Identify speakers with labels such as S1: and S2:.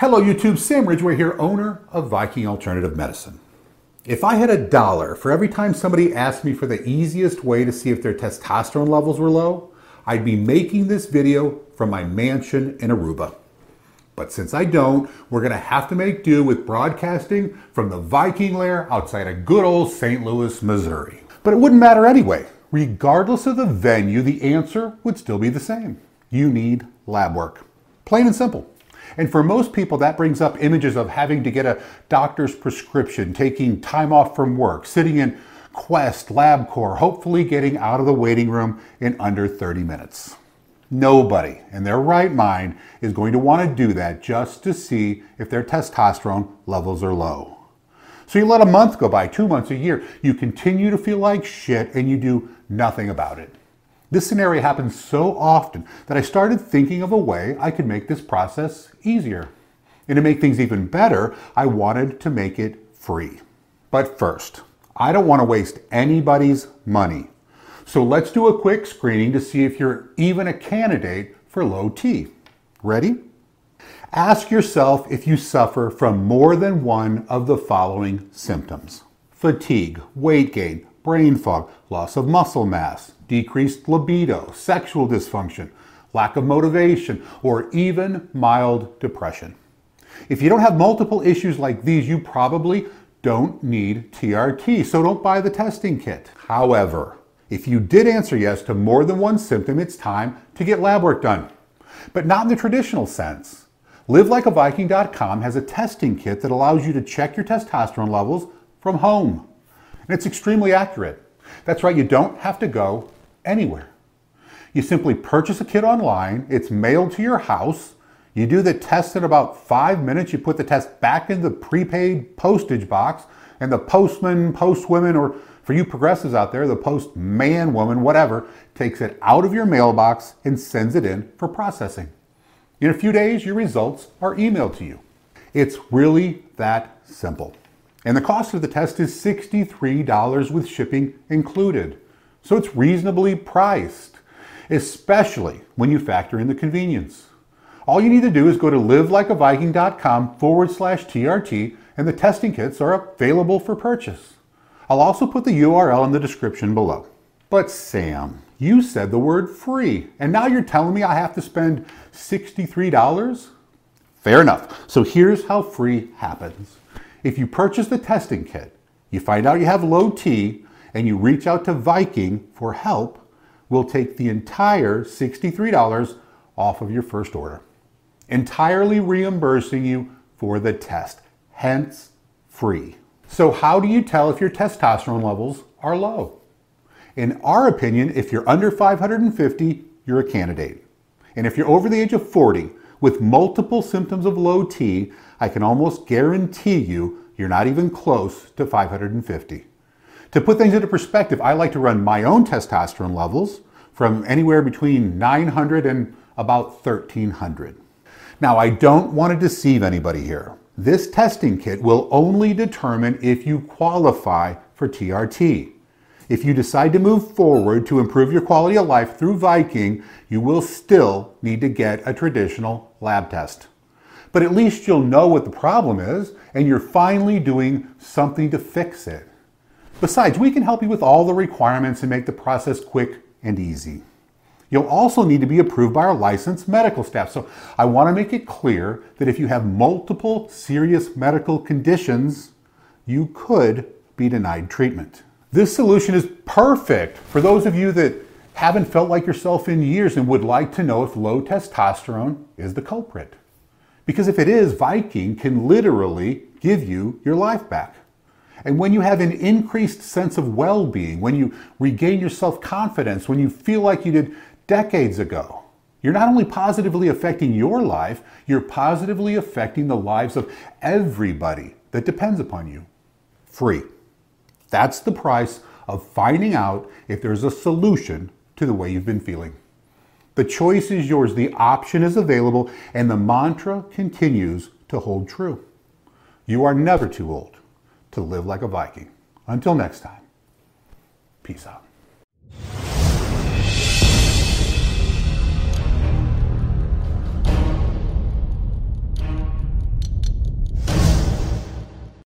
S1: Hello YouTube, Sam Ridgway here, owner of Viking Alternative Medicine. If I had a dollar for every time somebody asked me for the easiest way to see if their testosterone levels were low, I'd be making this video from my mansion in Aruba. But since I don't, we're gonna have to make do with broadcasting from the Viking lair outside of good old St. Louis, Missouri. But it wouldn't matter anyway. Regardless of the venue, the answer would still be the same. You need lab work. Plain and simple. And for most people, that brings up images of having to get a doctor's prescription, taking time off from work, sitting in Quest, LabCorp, hopefully getting out of the waiting room in under 30 minutes. Nobody in their right mind is going to want to do that just to see if their testosterone levels are low. So you let a month go by, two months, a year, you continue to feel like shit and you do nothing about it. This scenario happens so often that I started thinking of a way I could make this process easier. And to make things even better, I wanted to make it free. But first, I don't want to waste anybody's money. So let's do a quick screening to see if you're even a candidate for low T. Ready? Ask yourself if you suffer from more than one of the following symptoms fatigue, weight gain, brain fog, loss of muscle mass, decreased libido, sexual dysfunction, lack of motivation, or even mild depression. If you don't have multiple issues like these, you probably don't need TRT, so don't buy the testing kit. However, if you did answer yes to more than one symptom, it's time to get lab work done. But not in the traditional sense. LiveLikeAViking.com has a testing kit that allows you to check your testosterone levels from home. And it's extremely accurate. That's right, you don't have to go anywhere. You simply purchase a kit online, it's mailed to your house, you do the test in about five minutes, you put the test back in the prepaid postage box, and the postman, postwoman, or for you progressives out there, the postman, woman, whatever, takes it out of your mailbox and sends it in for processing. In a few days, your results are emailed to you. It's really that simple. And the cost of the test is $63 with shipping included. So it's reasonably priced, especially when you factor in the convenience. All you need to do is go to livelikeaviking.com forward slash TRT and the testing kits are available for purchase. I'll also put the URL in the description below. But Sam, you said the word free, and now you're telling me I have to spend $63? Fair enough. So here's how free happens. If you purchase the testing kit, you find out you have low T, and you reach out to Viking for help, we'll take the entire $63 off of your first order, entirely reimbursing you for the test, hence free. So, how do you tell if your testosterone levels are low? In our opinion, if you're under 550, you're a candidate. And if you're over the age of 40 with multiple symptoms of low T, I can almost guarantee you you're not even close to 550. To put things into perspective, I like to run my own testosterone levels from anywhere between 900 and about 1300. Now, I don't want to deceive anybody here. This testing kit will only determine if you qualify for TRT. If you decide to move forward to improve your quality of life through Viking, you will still need to get a traditional lab test. But at least you'll know what the problem is and you're finally doing something to fix it. Besides, we can help you with all the requirements and make the process quick and easy. You'll also need to be approved by our licensed medical staff. So I want to make it clear that if you have multiple serious medical conditions, you could be denied treatment. This solution is perfect for those of you that haven't felt like yourself in years and would like to know if low testosterone is the culprit. Because if it is, Viking can literally give you your life back. And when you have an increased sense of well being, when you regain your self confidence, when you feel like you did decades ago, you're not only positively affecting your life, you're positively affecting the lives of everybody that depends upon you. Free. That's the price of finding out if there's a solution to the way you've been feeling. The choice is yours, the option is available, and the mantra continues to hold true. You are never too old to live like a Viking. Until next time, peace out.